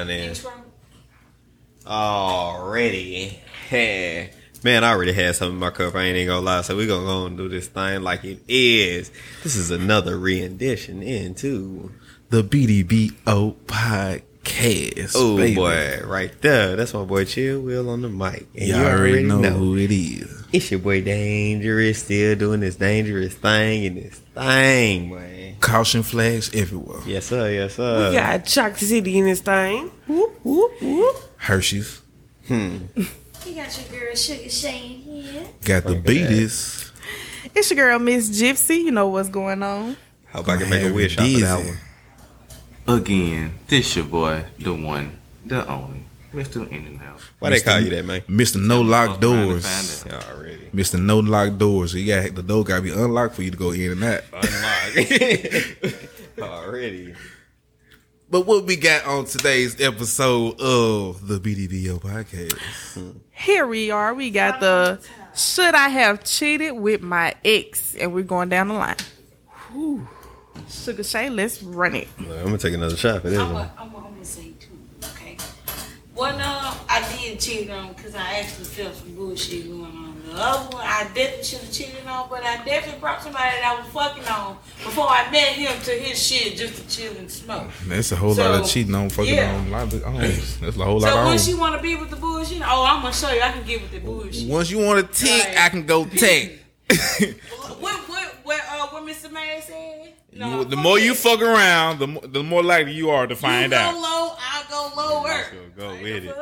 down there. Intro. Already. Hey. Man, I already had some in my cup. I ain't even gonna lie. So we gonna go and do this thing like it is. This is another rendition into. The BDBO podcast. Oh baby. boy, right there. That's my boy Chill Will on the mic. And You already know, who it is. It's your boy Dangerous, still doing this dangerous thing and this thing, man. Caution flags everywhere. Yes, sir. Yes, sir. We got Chocolate City in this thing. Whoop, whoop, whoop. Hershey's. Hmm. you got your girl Sugar Shane here. Got the Look at that. beaties. It's your girl, Miss Gypsy. You know what's going on. Hope I can make a Have wish off of that one. Again, this your boy, the one, the only, Mr. In and Out. Why they call you that, man? Mr. No Lock Fuck around and Doors. Already. Mr. No Lock Doors. So you got the door gotta be unlocked for you to go in and out. Unlocked. Already. But what we got on today's episode of the BDBO podcast? Here we are. We got the Should I Have Cheated with My Ex? And we're going down the line. Whew. Sugar Shay, let's run it. I'm gonna take another shot for this I'm one. gonna I'm gonna say two, okay? One uh, I did cheat on because I actually felt some bullshit going on. The other one, I definitely should have cheated on, but I definitely brought somebody that I was fucking on before I met him to his shit just to chill and smoke. That's a whole lot of cheating on fucking yeah. on. Lot of, that's a whole lot So of when on. she want to be with the bullshit, oh, I'm gonna show you I can get with the bullshit. Once you want to tick. I can go tick. What what what uh what Mr. Man said? You- the more you fuck around, the more, the more likely you are to find you out. Lower. let's go- go I ain't with it. You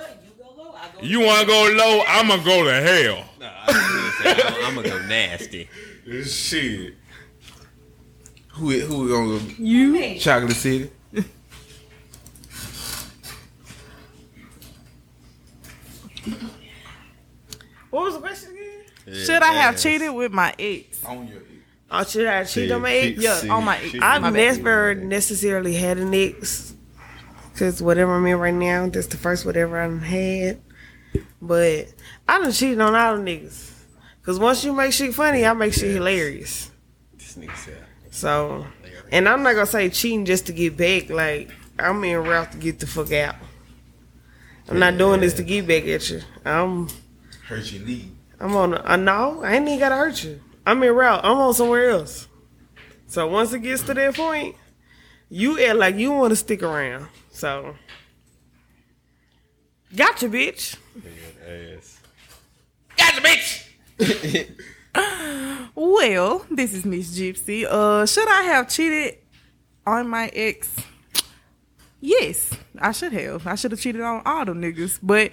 go low, I go You want to go low? I'm gonna go to hell. I'm gonna go nasty. Shit. Who who we gonna go? You? Chocolate City. What was the question again? Should I have cheated with my ex? On your ex. Oh, should I cheat on my ex? Yeah, on my she- ex. I've never necessarily had an ex. Because whatever I'm in right now, that's the first whatever I've had. But I done cheated on all the niggas. Because once you make shit funny, I make shit hilarious. This nigga said. So, and I'm not going to say cheating just to get back. Like, I'm in route to get the fuck out. I'm not doing this to get back at you. I'm hurt your knee. I'm on. A, uh, no, I ain't even gotta hurt you. I'm in route. I'm on somewhere else. So once it gets to that point, you act like you want to stick around. So, gotcha, bitch. Ass. Gotcha, bitch. Well, this is Miss Gypsy. Uh, should I have cheated on my ex? Yes, I should have. I should have cheated on all them niggas. But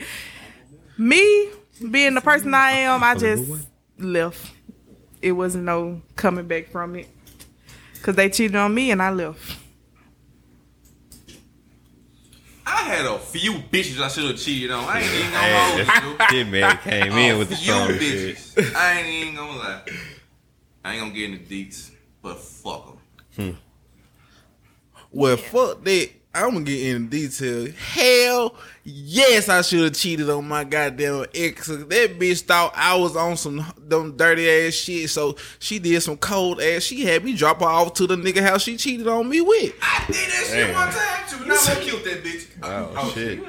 me being the person I am, I just left. It wasn't no coming back from it. Cause they cheated on me and I left. I had a few bitches I should have cheated on. I ain't even gonna hold you. Kid man came in with the A few strong shit. bitches. I ain't even gonna lie. I ain't gonna get into deets, but fuck them. Well, fuck that. I'm gonna get into detail. Hell, yes, I should have cheated on my goddamn ex. That bitch thought I was on some them dirty ass shit, so she did some cold ass. She had me drop her off to the nigga house she cheated on me with. I did that shit Damn. one time too. Now I'm killed that bitch. Oh, oh shit.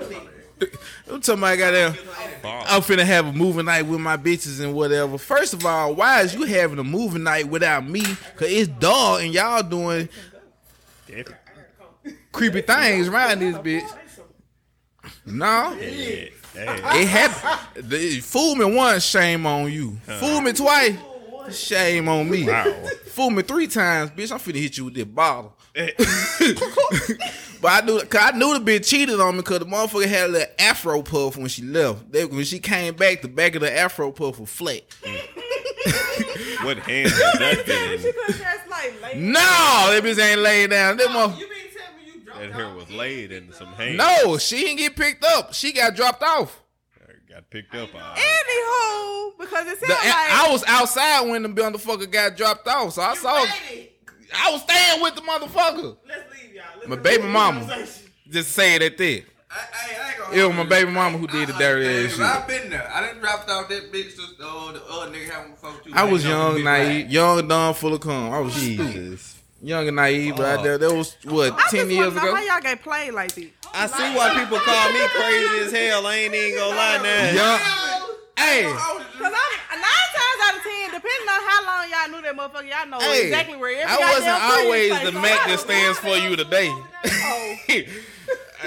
I'm talking about goddamn. I'm finna have a movie night with my bitches and whatever. First of all, why is you having a movie night without me? Cause it's dull and y'all doing creepy things around this bitch. No, Hey, it happened. The, fool me once, shame on you. Fool me twice, shame on me. Fool me three times, bitch. I'm finna hit you with this bottle. but I knew, cause I knew the bitch cheated on me because the motherfucker had a little afro puff when she left. They, when she came back, the back of the afro puff was flat. what hand is that in? No, that bitch ain't laid down. That motherfucker. That hair was laid in some hand. No, she didn't get picked up. She got dropped off. Got picked up. Uh, Anywho, because it sounds like I was outside when the motherfucker got dropped off, so I saw. I was staying with the motherfucker. Let's leave y'all. My baby mama. Just saying that there. I, I, I ain't gonna It was my baby mama who did the dirty ass shit. I've been there. I done dropped off that bitch to uh, the other nigga having before too. I was young, bitch naive, like- young, dumb, full of cum. I was stupid. Jesus young and naive, but that, that was what I ten just years wanna know ago. how y'all get played like this. I see why people call me crazy as hell. I ain't even gonna lie now. Young, hey, Cause I'm nine times out of ten, depending on how long y'all knew that motherfucker, y'all know hey, exactly where every I wasn't always is the placed. Mac that stands for you today. Oh,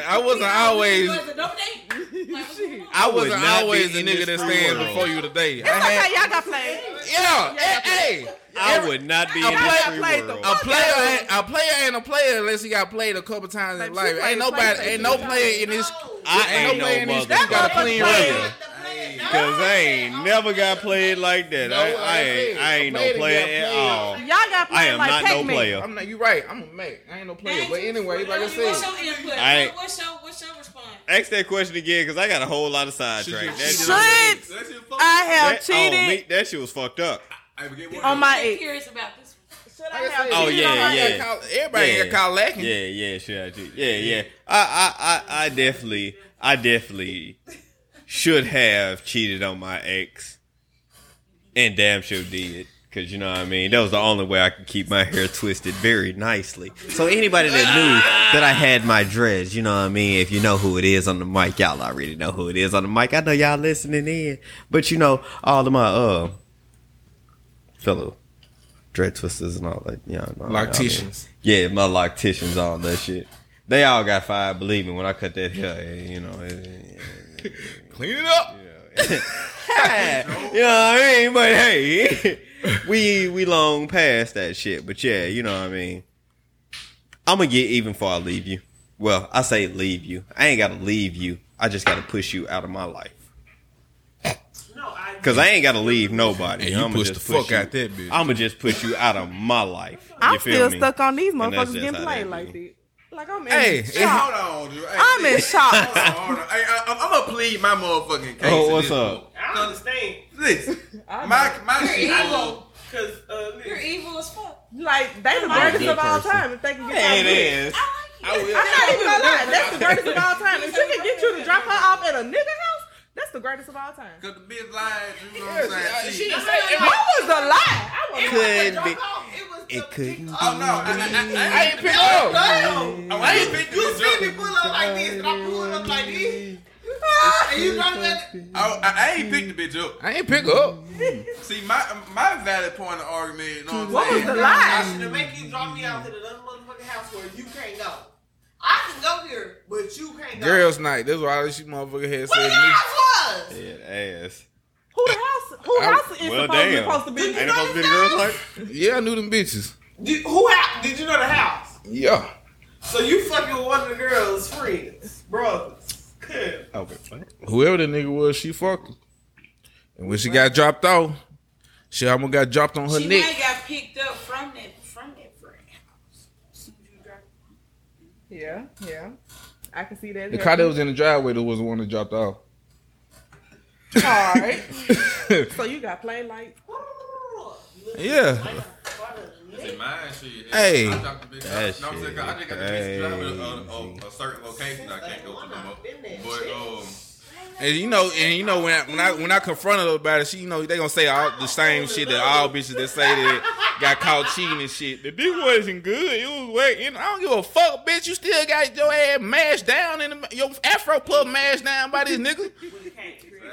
I wasn't always. Was it no date? Like, what's going on? I wasn't always the nigga that stands world. before you today. I it's okay, had, y'all got played. yeah, hey, hey, I would not be in I this free played the world. A player, ain't, a player ain't a player unless he got played a couple times in life. Ain't played nobody, ain't no player in this. I ain't no player in this got a clean player. record. Cause I ain't never got played like that. No, I, I I ain't, I ain't no player player at all. Y'all got played I am like not no Pac-Man. player. I'm not. You right. I'm a mate. I ain't no player. But anyway, like I What's said, your input? I- What- what's your what's your response? Ask that question again, cause I got a whole lot of sidetrack. That, Should shit- I have that, oh, cheated me, that shit was fucked up. On my I'm ex? curious about this. Should I like I have Oh, cheated yeah, on my yeah. Call- everybody Yeah. got called lacking. Yeah, yeah, sure I do. Yeah, yeah. I, I, I, I definitely, I definitely should have cheated on my ex, and damn sure did. Cause you know what I mean. That was the only way I could keep my hair twisted very nicely. So anybody that knew that I had my dreads, you know what I mean. If you know who it is on the mic, y'all already know who it is on the mic. I know y'all listening in, but you know all of my uh fellow dread twisters and all that. Yeah, know, Locticians. yeah, my locticians, all that shit. They all got fired. Believe me, when I cut that hair, you know, eh, Clean it up. you know what I mean. But hey, we we long past that shit. But yeah, you know what I mean. I'm gonna get even before I leave you. Well, I say leave you. I ain't gotta leave you. I just gotta push you out of my life. Cause I ain't gotta leave nobody. And you I'ma pushed just the fuck push you- out that bitch. I'ma just push you out of my life. You I'm feel still me? stuck on these motherfuckers getting played like be. that. Like I'm in Hey, shock. Hold on, dude. Hey, I'm in shock. Hold on, hold on. Hey, I, I'm, I'm gonna plead my motherfucking case. Oh, what's up? book. I don't understand. Listen, my my shit. evil. Cause uh, You're evil as fuck. Like they the I'm greatest of all person. time if they can get It out of is. I like you. I'm not even gonna. That's the greatest of all time. If she can get you to drop her off at a nigga house, that's the greatest of all time. Cause the bitch lied, you know what I'm saying? She, What was the lie? I was Could be. it was It couldn't. oh no, I, I, I, I ain't pick up. I, I ain't picked you the see me pull up like this, and I pull up like this, and you drop that. I, I, I ain't picked the bitch up. I ain't pick up. See, my my valid point of argument, you know what I'm What was saying? the I lie? should have make you drop me out to the other motherfucking house where you can't go. I can go here, but you can't go. Girls' night. That's why she this motherfucker had what said the house was? Yeah, ass. Who the house? Who I- house is Well, supposed, damn. supposed to be? Ain't supposed to be the girls' night? Yeah, I knew them bitches. Did, who house? Did you know the house? Yeah. So you fucking with one of the girls' friends, brothers, cousins. Wait, what? Whoever the nigga was, she fucked him. And when she got dropped off, she almost got dropped on her She neck. might got picked up from that from that friend house. As soon as you drop Yeah, yeah. I can see that. The car that was in the driveway that was the one that dropped off. All right. so you got play like Yeah. See, mine. Hey. I dropped the bitch That off. No, I'm saying, I just got the bitch driving a, a, a, a certain location I can't go to no more. But um, And you know, and you know when I, when I when I confronted her about it, she you know they gonna say all the same shit that all bitches that say that got caught cheating and shit. The dick wasn't good. It was wet. You know, I don't give a fuck, bitch. You still got your ass mashed down in the, your afro puff mashed down by this nigga.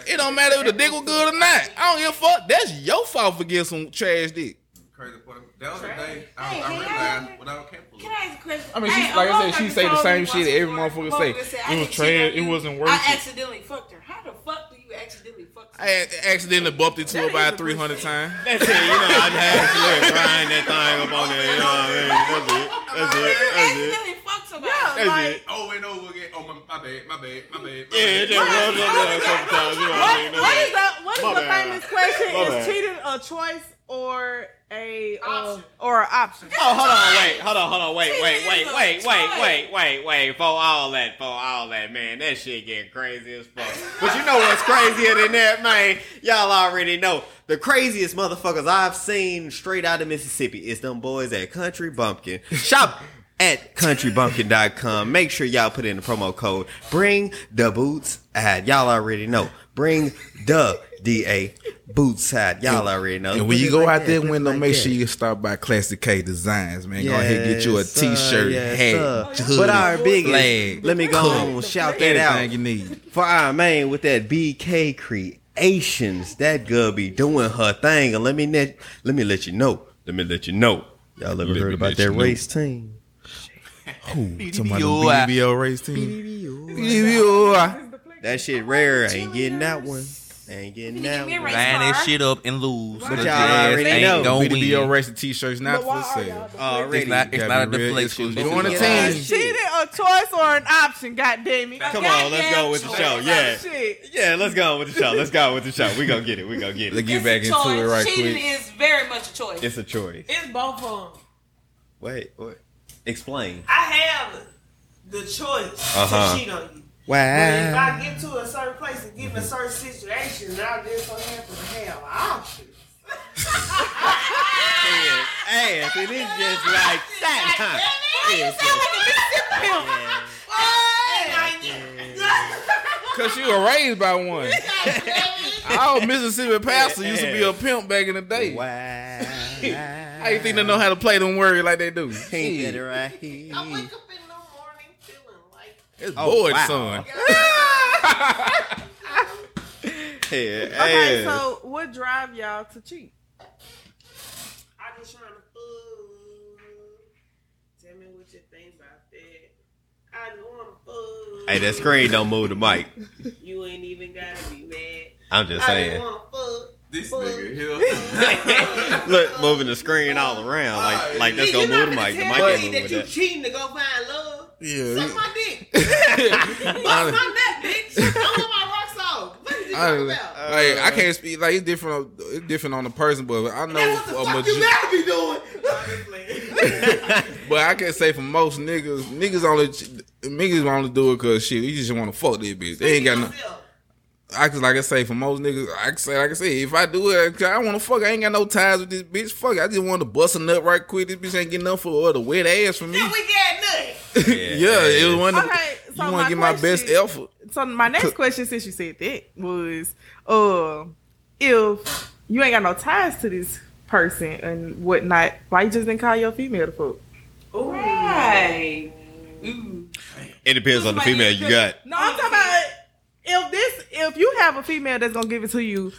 It don't matter if the dick was good or not. I don't give a fuck. That's your fault for getting some trash dick. crazy part. That was the day I, I realized what I was capable Can. I ask a question? I mean, she- Hey, like I said, she say the same shit that every motherfucker motherfucker say. It was didn't trash, it wasn't worth I it. accidentally fucked her. How the fuck do you accidentally fuck I had accidentally bumped into her about three hundred times. That's it. You know, I just had to let grind that thing up on there. You know what I mean? That's it. That's it. That's it. accidentally fuck somebody? That's like it. Over and over again. Oh, my, my bad, my bad, my bad. My Yeah, it bad. just rubbed up there a couple times. You know what I mean? what is the what is My the bad. famous question? My is bad. cheating a choice or a uh, Option. or an option? Oh, hold on, wait, hold on, hold on, wait, wait, Cheating wait, is wait, wait, wait, wait, wait, for all that, for all that, man, that shit getting crazy as fuck. But you know what's crazier than that, man? Y'all already know. The craziest motherfuckers I've seen straight out of Mississippi is them boys at Country Bumpkin. Shop at countrybumpkin.com. Make sure y'all put in the promo code bring the boots ad. Y'all already know. Bring the DA boots hat. Y'all already know. And when you go like out there window, make sure you stop by Classic K Designs, man. go ahead and get you a Yes, sir, t-shirt, yes, hat, hoodie, But our biggest, flag, let me go cup, on and shout that out you need. for our man with that BK Creations. That girl be doing her thing, and let me let let me let you know. Let me let you know. Y'all ever heard about that know. race team? Who? Talking about the BBO race team. BBO. That shit rare. Ain't getting that one. Ain't getting that me a one. race Line that car. shit up and lose. But Cause y'all already ain't know. gonna BBO win. racing t-shirts not for sale. Already. It's not. It's Gotta not a be real deflection. exclusive. This You on is the a- team? Shit. Cheating a choice or an option, god damn it. Come on, let's go with the show. Yeah. Shit. Yeah, let's go with the show. Let's go with the show. We gonna get it. We gonna get it. Let's it. get back into it right Cheating quick. is very much a choice. It's a choice. It's both of them. Wait, what? Explain. I have the choice Uh-huh. to cheat on you. But if Wow. I get to a certain place and get in a certain situation, now this so happen to have options. Ass, and it's just like that, huh? It's just- Cause you were raised by one. Our Mississippi pastor used to be a pimp back in the day. Wow. How you think they know how to play them words like they do? Ain't that right here? I wake up in the morning feeling like It's Oh, bored, wow. son. Yeah, Okay, ass. so what drive y'all to cheat? I just trying to fool. Tell me what you think about that. I just want to uh, fool. Hey, that screen don't move the mic. You ain't even gotta be mad. I'm just I saying. just want to fool. This nigga here. Look, moving the screen all around like like that's gonna move the mic. The mic tell ain't me moving that with you that. cheating to go find love. Yeah. Suck my dick. Bust my nut, bitch. I want my rocks off. What is you I, talking about? like, I can't speak like it's different. on- It's different on the person, but I know. That's what the a fuck majo- you gotta be doing. but I can say for most niggas, niggas only niggas only do it cause shit. You just want to fuck that bitch. They ain't got no. I can like I say for most niggas, I can say like I say if I do it, 'cause I don't want to fuck. I ain't got no ties with this bitch. Fuck, I just want to bust a nut right quick. This bitch ain't getting enough for the wet ass for me. Yeah, we got nothing. yeah, it was one. Of, Okay, so you my want to get my best effort. So my next question, since you said that, was uh, if you ain't got no ties to this person and whatnot, why you just didn't call your female to fuck? Right. Ooh. It depends on the female you got. No, I'm talking about if this if you have a female that's gonna give it to you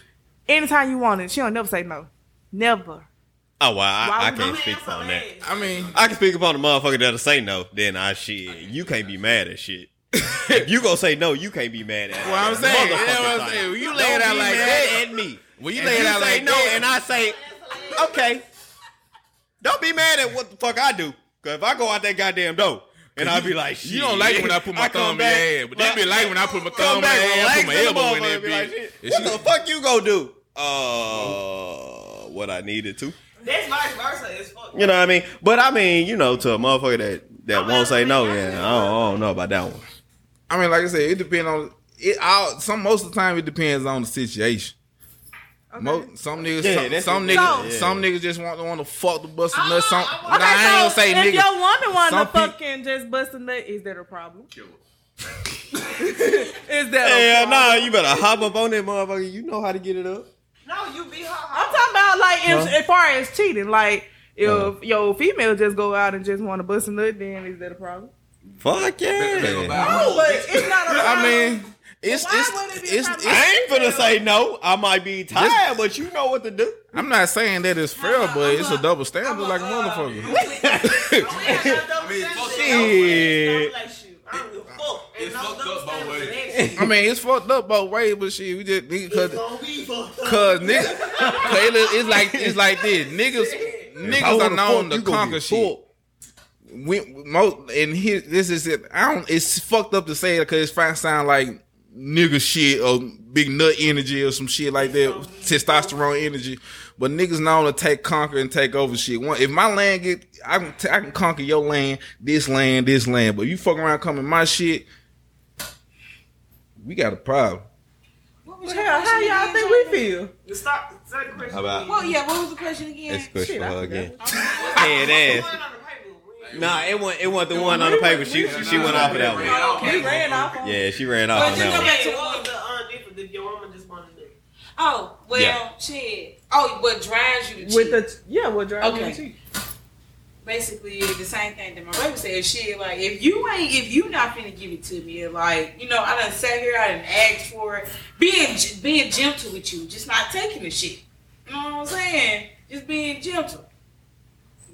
anytime you want it, she don't never say no. Never. Oh well, I, I can't speak answer on that. is- I mean, I can speak upon the motherfucker that'll say no. Then I shit. You can't be mad at shit. if you gonna say no, you can't be mad at. Well, I'm saying, Motherfucker that's what I'm saying. When you lay it out be like mad that- at me. when you lay it out say like no, that, and I say okay, don't be mad at what the fuck I do. Cause if I go out that goddamn door. And I be like, shit. You don't like it when I put my come thumb in your ass, but they be like when I put my thumb in back, your ass, put my elbow in motherfucker that be like, bitch. What she- the fuck you gonna do? Uh, what I needed to. That's vice versa as fuck. You know what I mean? But I mean, you know, to a motherfucker that that won't say no, yeah, I don't, I don't know about that one. I mean, like I said, it depends on it. All some most of the time, it depends on the situation. Mo, some niggas, Yeah, some, some niggas, Yeah. some niggas just want to want to fuck the bust a nut. Some, I- I- nah, I ain't gonna say if niggas. your woman want to peop- fucking just bust a nut, is that a problem? is that a Hell problem? nah, you better hop up on that motherfucker. You know how to get it up. No, you be her. I'm talking about like if, as far as cheating, like if Uh. your female just go out and just want to bust a nut, then is that a problem? Fuck yeah. No, but it's not a problem. I mean, it's Why it's would it be a it's, it's, I ain't finna say no. I might be tired, but you know what to do. I'm not saying that it's fair, but it's a double standard like a motherfucker. Shit. It's fucked up both ways. I mean, it's fucked up both ways, but shit, we just nigga, cause, Cause cause nigga, cause it's like it's like this. Niggas, niggas are known to conquer shit. we most and here this is it. I don't. It's fucked up to say it because it's fine sound like nigga shit or big nut energy or some shit like that, testosterone energy. But niggas known to take conquer and take over shit. One, if my land get, I can t- I can conquer your land, this land, this land. But you fuck around coming my shit, we got a problem. What was Hell, how y'all think we feel? Stop. Say the question. How about- again. Well, yeah. What was the question again? That's a question Shit, for her again. Head ass. Nah, it wasn't. It wasn't the one on the paper. She she went off of that one. He ran off on Yeah, she ran But off on just go that one. back to Hey, the what one. was the uh, difference? Did your woman Oh well, Yeah. shit. Oh, what drives you to cheat? With the yeah, what drives Okay. you to cheat? basically the same thing that my baby said. Shit, like if you ain't, if you not finna give it to me, like you know, I done sat here, I done asked for it, being being gentle with you, just not taking the shit. You know what I'm saying? Just being gentle.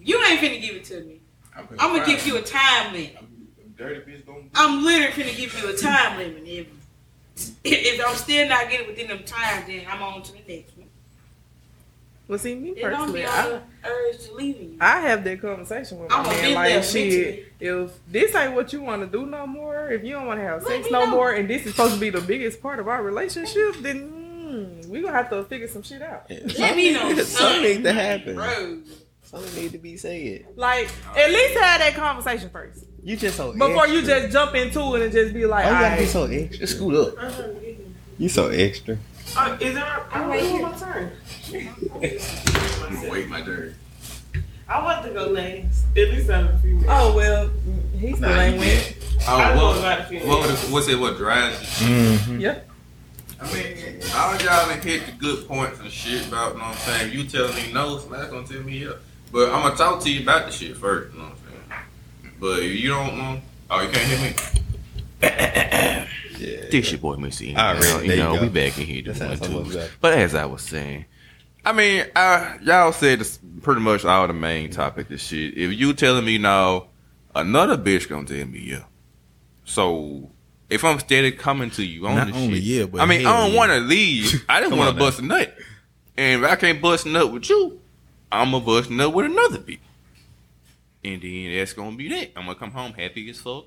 You ain't finna give it to me. I'm gonna give you a time limit. Dirty bitch gonna. I'm literally gonna give you a time limit. If if I'm still not getting within them time, then I'm on to the next one. Well, see me It don't personally, be I, on the urge to leaving you. I have that conversation with my I'ma man. Like, shit, if this ain't what you want to do no more, if you don't want to have Let sex no know. more, and this is supposed to be the biggest part of our relationship, then mm, we gonna have to figure some shit out. Let me know. Something needs to happen. Bro. Something need to be said. Like, at least have that conversation first You just so before you just jump into it and just be like, Why you gotta be "Aight." so extra? Scoot up. I'm trying to get him. You so extra. Uh, is it? I'm right waiting here. my turn. I'm gonna wait my turn. I want to go last. At least out of the female. Oh well, he's still Nah, ain't you win. can't. I Oh, what, about the female. what, was- what's it? What drives you? Mm-hmm. Yeah. I mean, all y'all done hit the good points and shit about, you know what I'm saying? You telling me no, so that's gonna tell me yeah. But I'm gonna talk to you about the shit first, you know what I'm saying? But if you don't know, oh, you can't hear me? Yeah. This your boy Missy. All right, you know, there you you know go. we back in here That doing sounds too. But as I was saying, I mean, uh, y'all said this pretty much all the main topic. This shit. If you telling me now, another bitch gonna tell me yeah. So if I'm steady coming to you on Not this only shit, yeah, but I mean, I don't yeah. want to leave. I didn't want on to now. bust a nut. And if I can't bust a nut with you, I'm gonna bust a nut with another bitch. And then that's gonna be that. I'm gonna come home happy as fuck.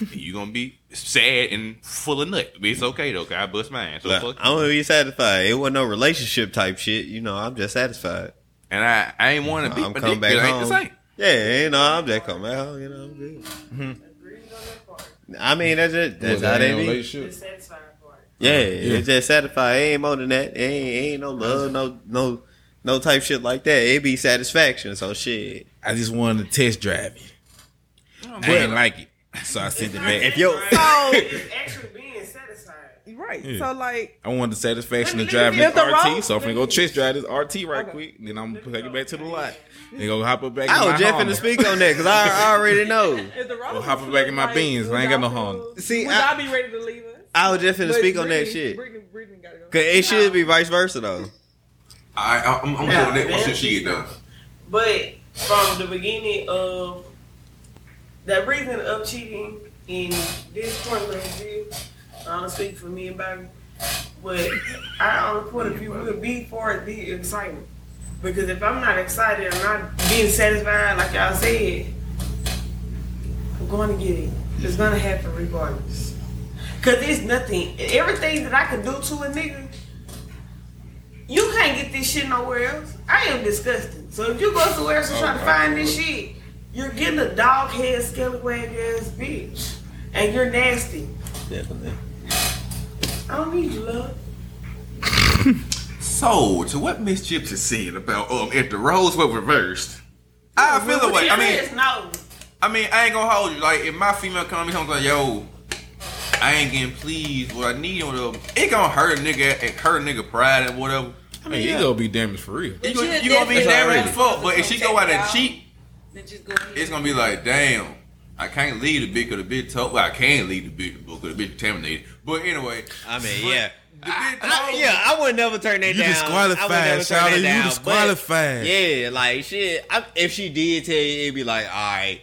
and you gonna be sad and full of nut. But it's okay though, cause I bust mine. So Look, fuck I want to be satisfied. It wasn't no relationship type shit. You know, I'm just satisfied. And I, I ain't want to be I'm my coming dick. back It ain't the same. Yeah, you know, I'm just coming back home. You know, I'm good. Agreed on. I mean, that's it. That's Was how that they in a be. relationship? Satisfying part. Yeah, Yeah. it's just satisfied. It ain't more than that. It ain't, ain't no love, no, no, no type shit like that. It be satisfaction. So shit. I just wanted to test drive it. Oh, I didn't like it, so I sent it back. If yo, So actually being satisfied. right, Yeah. so like, I wanted the satisfaction of Let me- driving this the RT, road. so I'm finna go test drive this RT right Okay. quick. Then I'm gonna take it back to the lot. Then go hop up back. I in was my just Honda. finna speak on that because I, I already know. if the road Well, hopping back in my like, Benz, I ain't got no y'all Honda. feel- See, would I- y'all be ready to leave us? I was just finna But speak on that shit. Brittany, Brittany gotta go. Cause it should be vice versa though. I, I, I'm, I'm Yeah, doing that once she get done. But from the beginning of the reason of cheating in this point of view, I don't speak for me and Bobby, but I on the point of view would be for the excitement. Because if I'm not excited and not being satisfied, like y'all said, I'm going to get it. It's gonna happen regardless. Cause there's nothing. Everything that I can do to a nigga, you can't get this shit nowhere else. I am disgusting. So if you go somewhere else and try to find this shit, you're getting a dog head, scallywag ass bitch. And you're nasty. Definitely. I don't need you, love. So, to what Miss Gypsy said about um if the roles were reversed, I feel the way. I mean, no. I mean, I ain't gonna hold you. Like, if my female come to me comes like, yo, I ain't getting pleased, what I need or whatever, it gonna hurt a nigga, it hurt a nigga pride and whatever. I I mean, mean, yeah. you gonna be damaged for real. You, But gonna- you're gonna be definitely damaged as right. fuck. But if she go out and cheat, Then just go ahead. it's gonna be like, damn, I can't leave the bitch because the bitch told. Well, I can leave the bitch because the bitch contaminated. But anyway, I mean, But yeah. the I, yeah, I would never turn that You down. disqualified, I would never turn Shawty. that You down, but- disqualified. Yeah, like shit. I, if she did tell you, it'd be like, all right,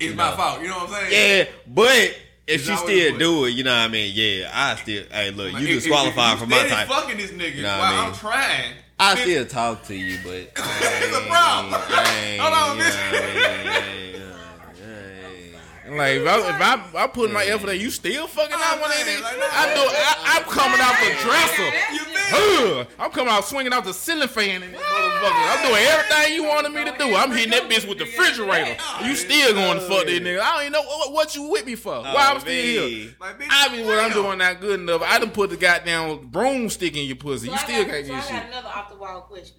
it's my know. fault. You know what I'm saying? yeah. But if she still good. do it, you know what I mean? Yeah, I still. Hey, look, Like, you if- if- disqualified if for you my steady type. fucking this nigga You know what while I mean? I'm trying. I still talk to you, but It's a problem. Hold on, bitch. Like if I, if I, I put my effort in, you still fucking out one of these. I do. I, I'm coming out the dresser. You feel? Ugh, I'm coming out swinging out the ceiling fan in this motherfucker. I'm doing everything you wanted me to do. I'm hitting that bitch with the refrigerator. You still going to fuck this nigga. I don't even know what, what you with me for. Why I'm still here. Like, bitch, Obviously, what I'm doing not good enough. I done put the goddamn broomstick in your pussy. You still got, can't so get I shit. got another off the wall question.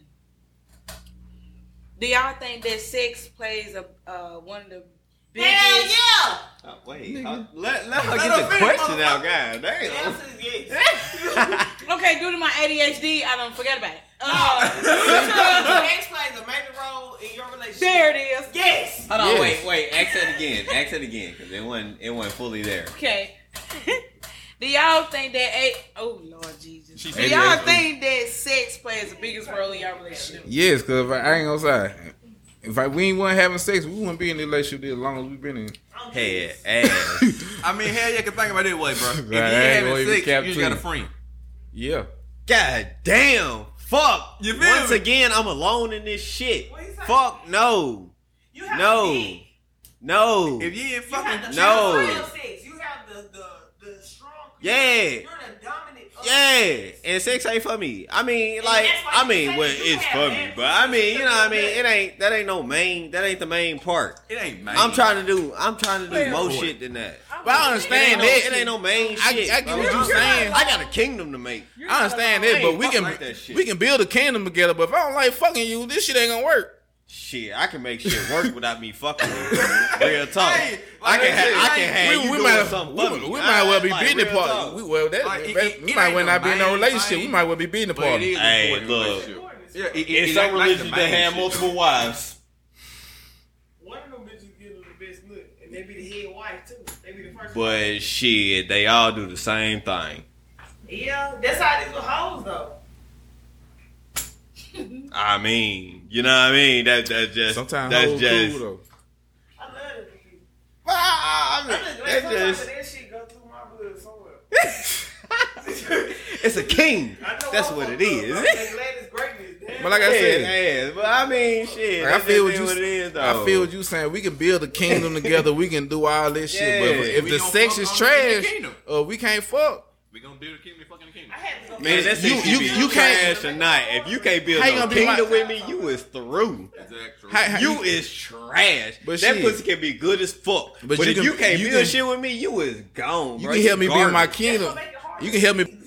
Do y'all think that sex plays a uh, one of the biggest? Hell yeah! Wait, uh, let, let her Let get the question out, motherfucker. God damn. answer yes. Okay, due to my ADHD, I don't forget about it. Uh, Sex plays a major role in your relationship. there it is. Yes. Hold on, Yes. wait, wait. Ask that again. Ask that again, because it wasn't it wasn't fully there. Okay. Do y'all think that a oh Lord Jesus? She Do y'all think that sex plays the biggest role in your relationship? Yes, cause I, I ain't gonna say, if I, we ain't want having sex, we wouldn't be in the relationship as long as we've been in. Head, ass. I mean, hell, you can think about it that way, bro. If you Right, I ain't ain't having sex, cap you just got a friend. Yeah. God damn. Fuck. You feel Once me? again, I'm alone in this shit. What you? Fuck no. You have No. the. No. If you ain't You have fucking, the No. sex. You have the the the strong. Yeah. You're the dominant. Of Yeah, and sex ain't for me. I mean, And like, I mean, well, it's have for me, but I mean, you know, what I mean, it ain't that ain't no main, that ain't the main part. it ain't man. I'm trying to do, I'm trying to do more shit than that. But I It ain't, understand no, it ain't no main I- shit. I get what you saying. I got a kingdom to make. I understand that, I but we can like we can build a kingdom together. But if I don't like fucking you, this shit ain't gonna work. Shit, I can make shit work without me fucking with you. Real talk. Hey, I can, I ha- said, I can have we, you we doing might something we, for we I- might well be like, business real partners. talk. We well that Like, it- that- it- we it might ain't well not be in no relationship. We might well be business But it partners. is Hey, a look. relationship. Yeah, it, it, In it some ain't like religions, they main have shit. multiple wives. One of them bitches give them the best look, and they be the head wife too. They be the first. But shit, they all do the same thing. Yeah, that's how these with hoes though. I mean, you know what I mean? That that just Sometimes that's hoes just. cool though. I love it. for people. Well, I, I I'm just glad just that shit go through my blood somewhere. it's a king. That's what fucked it up, is. but I'm just glad it's greatness. But like I said, yeah, but I mean, shit. Like, I feel what you. what it is. I feel what you saying. We can build a kingdom together. We can do all this shit. But if, if the sex is on the trash, uh, we can't fuck. We gonna build a kingdom, fucking kingdom. I had to go Man, that's You- you, you- you, you can't- trash or not. If you can't build a no kingdom like- with me, you is through. Exactly. How- how- You is trash. But that shit. pussy can be good as fuck. But But, you if can- you can't you build can- shit with me, you is gone. You bro. can help me build my kingdom. You can help me.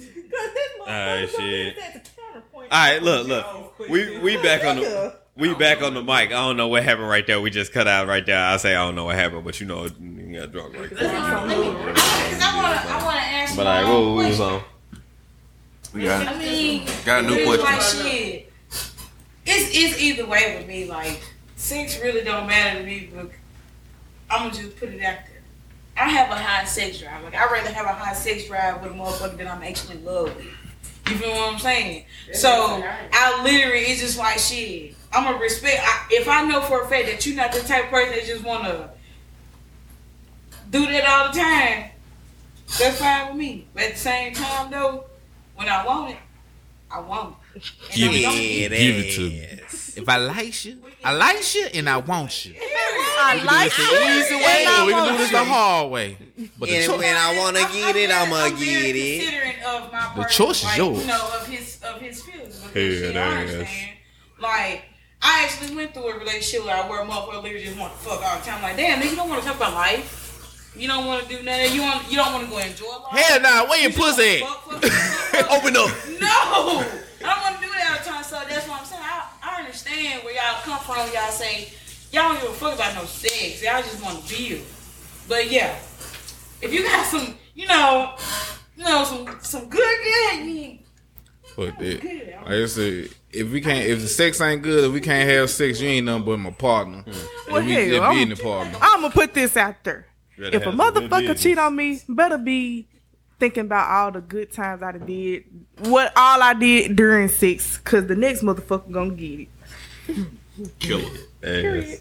Alright, shit. All right, look, look. We we back on the we back on the mic. I don't know what happened right there. We just cut out right there. I say I don't know what happened, but you know you got drunk right there. Because I want to, I want to ask But I own what we was question. on. We got I mean, Got a new question. Like shit. It's it's either way with me. Like sex really don't matter to me, but I'm gonna just put it out there. I have a high sex drive. Like I'd rather have a high sex drive with a motherfucker that I'm actually in love with. You feel what I'm saying? So I literally, it's just like shit. I'm gonna respect. I, if I know for a fact that you're not the type of person that just wanna do that all the time, that's fine with me. But at the same time, though, when I want it, I want it. Give I it- don't Yeah, get Give it to me. If I like you, I like you, and I want you. I like It's the easy way, or we can do this the hard way. But the And choice, when I wanna get it, I'ma get it. Considerate of my The partner, choice is like, yours. You know of his of his feelings. Because Hell, shit, I understand. Like I actually went through a relationship where I where a motherfucker literally just want to fuck all the time. Like damn, nigga, you don't want to talk about life. You don't want to do nothing. You want you don't want to go enjoy life. hell nah, where your You pussy at? fuck, fuck, fuck, fuck. Open up. No, I don't want to do that all the time. So that's what I'm saying. I, I understand where y'all come from. Y'all say y'all don't give a fuck about no sex. Y'all just want to build. But yeah, if you got some, you know, you know, some some good good, you Fuck that. good. Like I said, if we can't, if the sex ain't good, if we can't have sex, you ain't nothing but my partner. Hmm. Well, And we hell, just I'm- being partner. I'm gonna put this out there. Rather If a have some good motherfucker cheat on me, better be thinking about all the good times I did, what all I did during sex, cause the next motherfucker gonna get it. killer. Yes.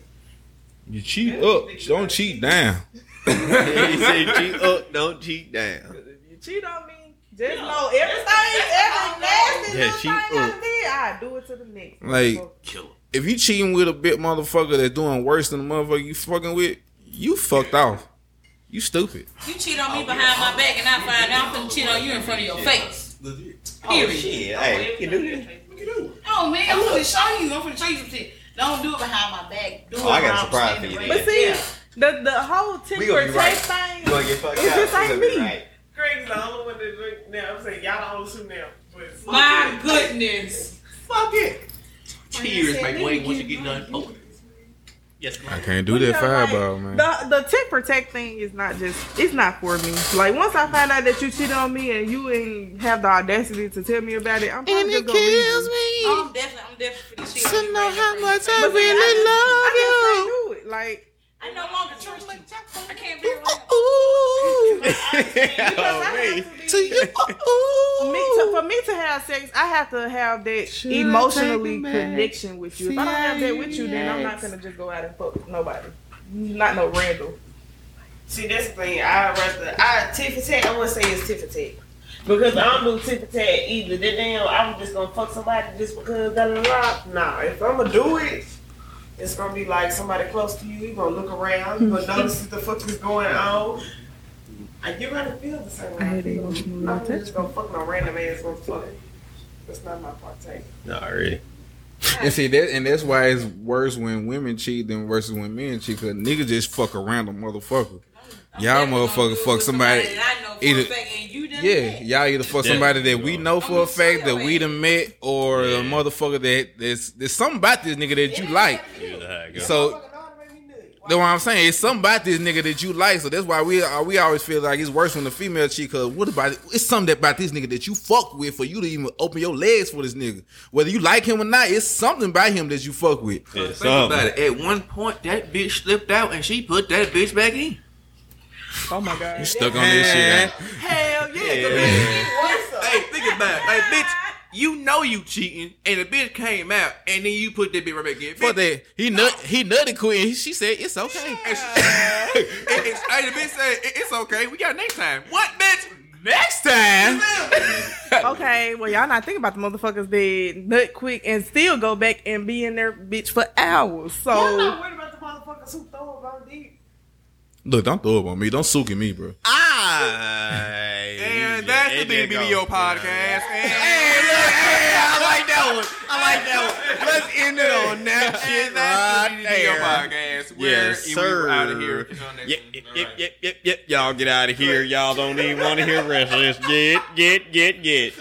You cheat up, don't cheat down. he said cheat up, don't cheat down. If you cheat on me, just know everything, every nasty Yeah, thing I did, I do it to the next. Like- motherfucker. Killer. If you cheating with a bit motherfucker that's doing worse than the motherfucker you fucking with, you fucked off. You stupid. You cheat on me behind my back, and I find out I'm finna cheat on you in front of your face. Oh Period. shit! Hey, you can do this. Oh man, I'm gonna show you. I'm finna show you some shit. Don't do it behind my back. Do oh, it Oh, I got a surprise for you But see, there. the the whole tip for gonna be right. taste thing. You gonna get fucked It's just like You gonna be me. right. Craig's the only one that drink now. I'm saying y'all the only two now. But My goodness. Fuck it. Cheers, make way once you get done. Oh. Yes, I can't do that Yeah, like, fireball, man. The the tick protect thing is not just it's not for me. Like once I find out that you cheated on me and you ain't have the audacity to tell me about it, I'm probably just gonna leave you. Oh, I'm definitely, I'm definitely finna cheat To know how much I But see, really I just love can't do it. Like I no longer trust you. I can't be around. you. Ooh, oh, to you. Ooh. me to, for me to have sex, I have to have that Should emotionally take back? connection with you. If I don't have that with you, then I'm not gonna just go out and fuck nobody. Not no Randall. See, that's the thing. I rather I tiff for tat. I wouldn't say it's tiff for tat because I don't do tiff for tat either. That damn, I'm just gonna fuck somebody just because da da da. Nah, if I'm gonna do it, it's gonna be like somebody close to you. You're gonna look around, you gonna notice what the fuck is going on. And you're gonna feel the same way. I I hate feel. emotional I'm just gonna fuck no random ass motherfucker. That's not my partake. Not really. And see that, and that's why it's worse when women cheat than versus when men cheat. Cause niggas just fuck a random motherfucker. Y'all Definitely motherfucker fuck with somebody. that I know for either- a fact, and you done Yeah, met. y'all either fuck somebody that we know for a fact that we done met, or a motherfucker that there's there's something about this nigga that you like. You know how it go. So that's what I'm saying. It's something about this nigga that you like. So that's why we uh, we always feel like it's worse when the female cheat. Cause what about it? It's something about this nigga that you fuck with for you to even open your legs for this nigga. Whether you like him or not, it's something about him that you fuck with. Yeah, Think something. about it. At one point, that bitch slipped out and she put that bitch back in. Oh my god. You stuck on this shit. Man. Hell yeah. Hey, think about it. Hey, bitch, you know you cheating, and the bitch came out, and then you put that bitch right back in. For that, he nut he nutted quit. and She said it's okay. and- and- hey, the bitch said, it's okay. We got next time. What, bitch? Next time, Okay, well y'all not thinking about the motherfuckers that nut quick and still go back and be in their bitch for hours. I'm So not worried about the motherfuckers who throw it on deep. Look, don't throw up on me. Don't sook at me, bro. Ah, I, And that's the BBDO podcast. Hey, And look, hey, I like that one. I like that one. Let's end it on that shit And that's the right BBDO there. podcast. We're, Yes, we're sir. out of here. Catch you on next Yep, yep, yep, yep, yep, yep. Y'all get out of here. Y'all don't even want to hear the rest of this. Get, get, get, get.